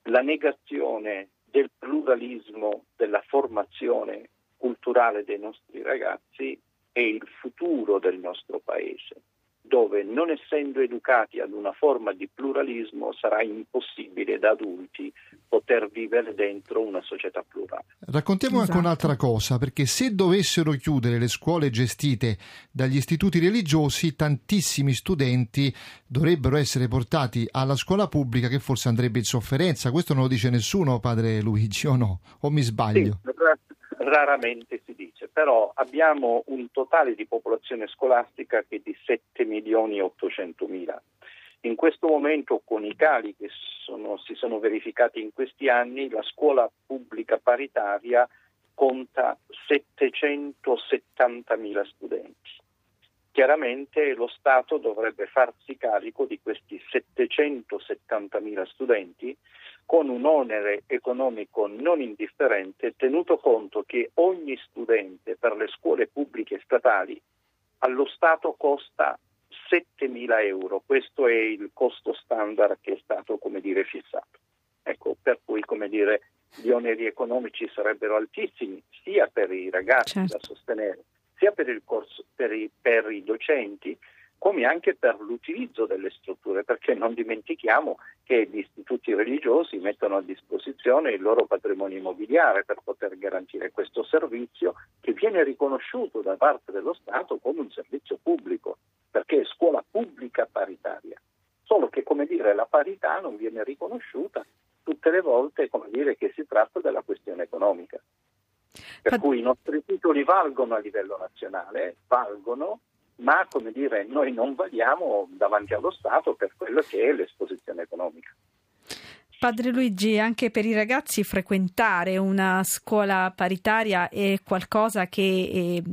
la negazione del pluralismo della formazione culturale dei nostri ragazzi e il futuro del nostro paese dove non essendo educati ad una forma di pluralismo sarà impossibile da adulti poter vivere dentro una società plurale. Raccontiamo esatto. anche un'altra cosa, perché se dovessero chiudere le scuole gestite dagli istituti religiosi, tantissimi studenti dovrebbero essere portati alla scuola pubblica che forse andrebbe in sofferenza. Questo non lo dice nessuno, padre Luigi, o no? O mi sbaglio? Sì, raramente si dice, però abbiamo un totale di popolazione scolastica che è di 7 milioni e 800 mila. In questo momento, con i cali che sono, si sono verificati in questi anni, la scuola pubblica paritaria conta 770 mila studenti. Chiaramente lo Stato dovrebbe farsi carico di questi 770 mila studenti con un onere economico non indifferente, tenuto conto che ogni studente per le scuole pubbliche statali allo Stato costa 7.000 euro, questo è il costo standard che è stato come dire, fissato. Ecco, per cui come dire, gli oneri economici sarebbero altissimi sia per i ragazzi certo. da sostenere, sia per, corso, per, i, per i docenti, come anche per l'utilizzo delle strutture, perché non dimentichiamo che gli istituti religiosi mettono a disposizione il loro patrimonio immobiliare per poter garantire questo servizio che viene riconosciuto da parte dello Stato come un servizio pubblico, perché è scuola pubblica paritaria. Solo che, come dire, la parità non viene riconosciuta tutte le volte, come dire, che si tratta della questione economica. Per cui i nostri titoli valgono a livello nazionale, valgono ma come dire, noi non valiamo davanti allo Stato per quello che è l'esposizione economica. Padre Luigi, anche per i ragazzi frequentare una scuola paritaria è qualcosa che eh,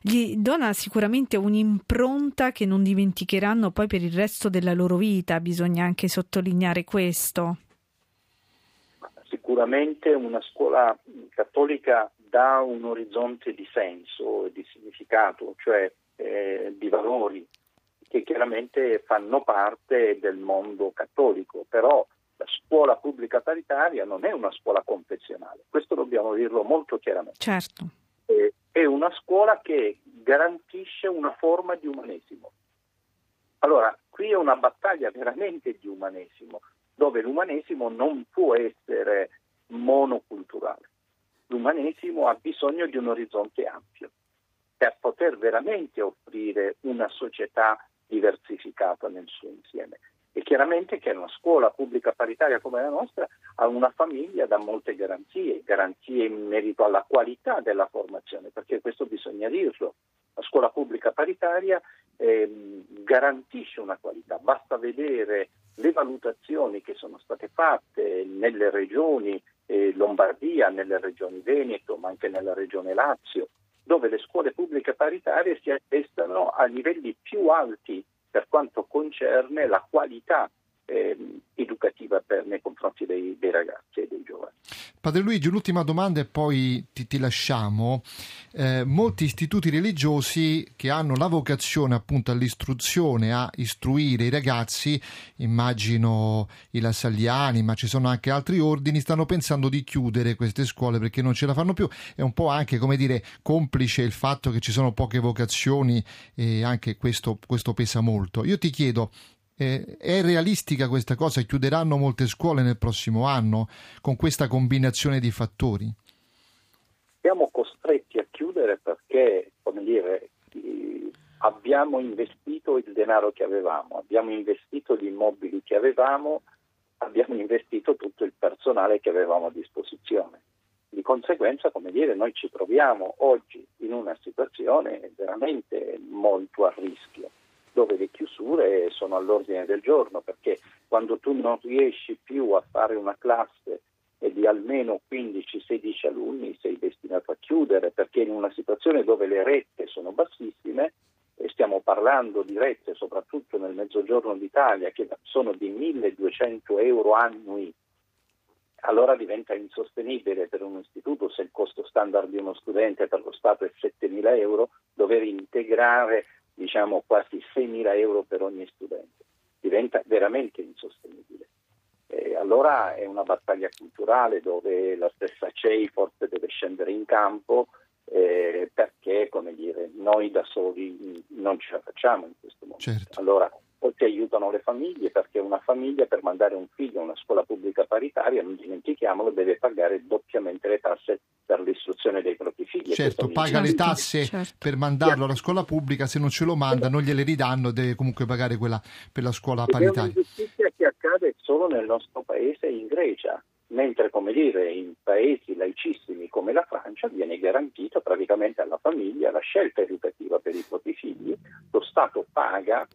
gli dona sicuramente un'impronta che non dimenticheranno poi per il resto della loro vita, bisogna anche sottolineare questo. Sicuramente una scuola cattolica dà un orizzonte di senso e di significato, cioè eh, di valori che chiaramente fanno parte del mondo cattolico, però la scuola pubblica paritaria non è una scuola confessionale, questo dobbiamo dirlo molto chiaramente. Certo. Eh, è una scuola che garantisce una forma di umanesimo. Allora, qui è una battaglia veramente di umanesimo, dove l'umanesimo non può essere monoculturale. L'umanesimo ha bisogno di un orizzonte ampio per poter veramente offrire una società diversificata nel suo insieme. E chiaramente che una scuola pubblica paritaria come la nostra ha una famiglia da molte garanzie, garanzie in merito alla qualità della formazione, perché questo bisogna dirlo. La scuola pubblica paritaria eh, garantisce una qualità, basta vedere le valutazioni che sono state fatte nelle regioni eh, Lombardia, nelle regioni Veneto, ma anche nella regione Lazio, dove le scuole pubbliche paritarie si attestano a livelli più alti per quanto concerne la qualità eh, educativa per, nei confronti dei, dei, ragazzi e dei giovani. Padre Luigi, l'ultima domanda e poi ti, ti lasciamo. Eh, molti istituti religiosi che hanno la vocazione appunto all'istruzione, a istruire i ragazzi, immagino i Lassagliani, ma ci sono anche altri ordini, stanno pensando di chiudere queste scuole perché non ce la fanno più. È un po' anche, come dire, complice il fatto che ci sono poche vocazioni e anche questo, questo pesa molto. Io ti chiedo, eh, è realistica questa cosa? Chiuderanno molte scuole nel prossimo anno con questa combinazione di fattori? Siamo costretti a chiudere perché, come dire, abbiamo investito il denaro che avevamo, abbiamo investito gli immobili che avevamo, abbiamo investito tutto il personale che avevamo a disposizione. Di conseguenza, come dire, noi ci troviamo oggi in una situazione veramente molto a rischio dove le chiusure sono all'ordine del giorno, perché quando tu non riesci più a fare una classe di almeno 15-16 alunni sei destinato a chiudere, perché in una situazione dove le rette sono bassissime, e stiamo parlando di rette soprattutto nel mezzogiorno d'Italia che sono di 1200 euro annui, allora diventa insostenibile per un istituto se il costo standard di uno studente per lo Stato è 7000 euro, dover integrare diciamo quasi 6.000 euro per ogni studente. Diventa veramente insostenibile. E allora è una battaglia culturale dove la stessa CEI forse deve scendere in campo eh, perché, come dire, noi da soli non ce la facciamo in questo momento. Certo. Allora o ti aiutano le famiglie perché una famiglia per mandare un figlio a una scuola pubblica paritaria, non dimentichiamolo, deve pagare doppiamente le tasse per l'istruzione dei propri figli. Certo, paga le tasse certo. per mandarlo alla scuola pubblica, se non ce lo manda non gliele ridanno, deve comunque pagare quella per la scuola paritaria. È un'ingiustizia che accade solo nel nostro paese in Grecia, mentre come dire in paesi laicissimi come la Francia viene garantita praticamente alla famiglia la scelta educativa per i propri figli, lo Stato paga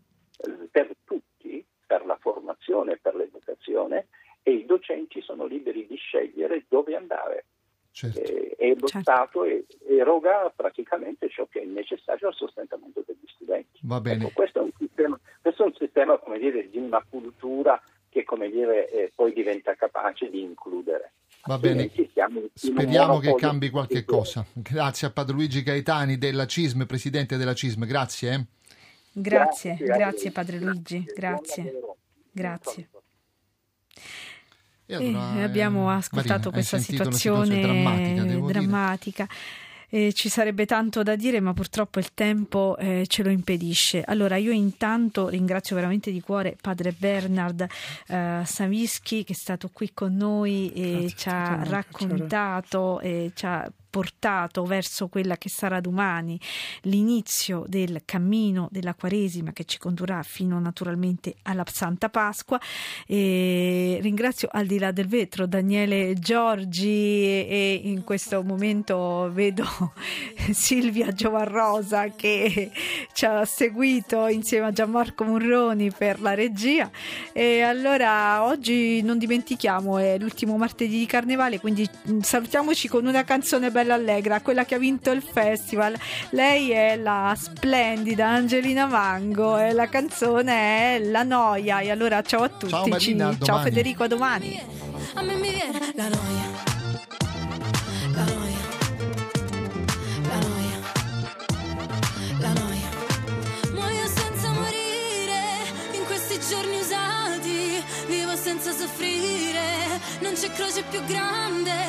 per tutti, per la formazione e per l'educazione e i docenti sono liberi di scegliere dove andare. Certo. E, e, lo certo. Stato eroga praticamente ciò che è necessario al sostentamento degli studenti. Va bene. Ecco, questo, è un sistema, questo è un sistema come dire, di una cultura che come dire, eh, poi diventa capace di includere. Va bene, speriamo che cambi qualche cosa. Grazie a Padre Luigi Gaetani della CISM, presidente della CISM, grazie. Eh. Grazie, grazie, grazie Padre Luigi, grazie. Grazie. E allora, e abbiamo ascoltato Marina, questa situazione, situazione drammatica. drammatica. Eh, ci sarebbe tanto da dire, ma purtroppo il tempo eh, ce lo impedisce. Allora, io intanto ringrazio veramente di cuore padre Bernard eh, Savischi che è stato qui con noi e Grazie, ci ha raccontato e ci ha portato verso quella che sarà domani l'inizio del cammino della Quaresima che ci condurrà fino naturalmente alla Santa Pasqua. E ringrazio al di là del vetro Daniele Giorgi e in questo momento vedo Silvia Giovarrosa che ci ha seguito insieme a Gianmarco Murroni per la regia. E allora oggi non dimentichiamo, è l'ultimo martedì di Carnevale, quindi salutiamoci con una canzone bella Bella Allegra, quella che ha vinto il festival. Lei è la splendida Angelina Mango e la canzone è La Noia. E allora ciao a tutti. Ciao, Marina, ciao Federico, a domani. A me mi viene la noia. La noia. La noia. La noia. Muoio senza morire in questi giorni usati. Vivo senza soffrire. Non c'è croce più grande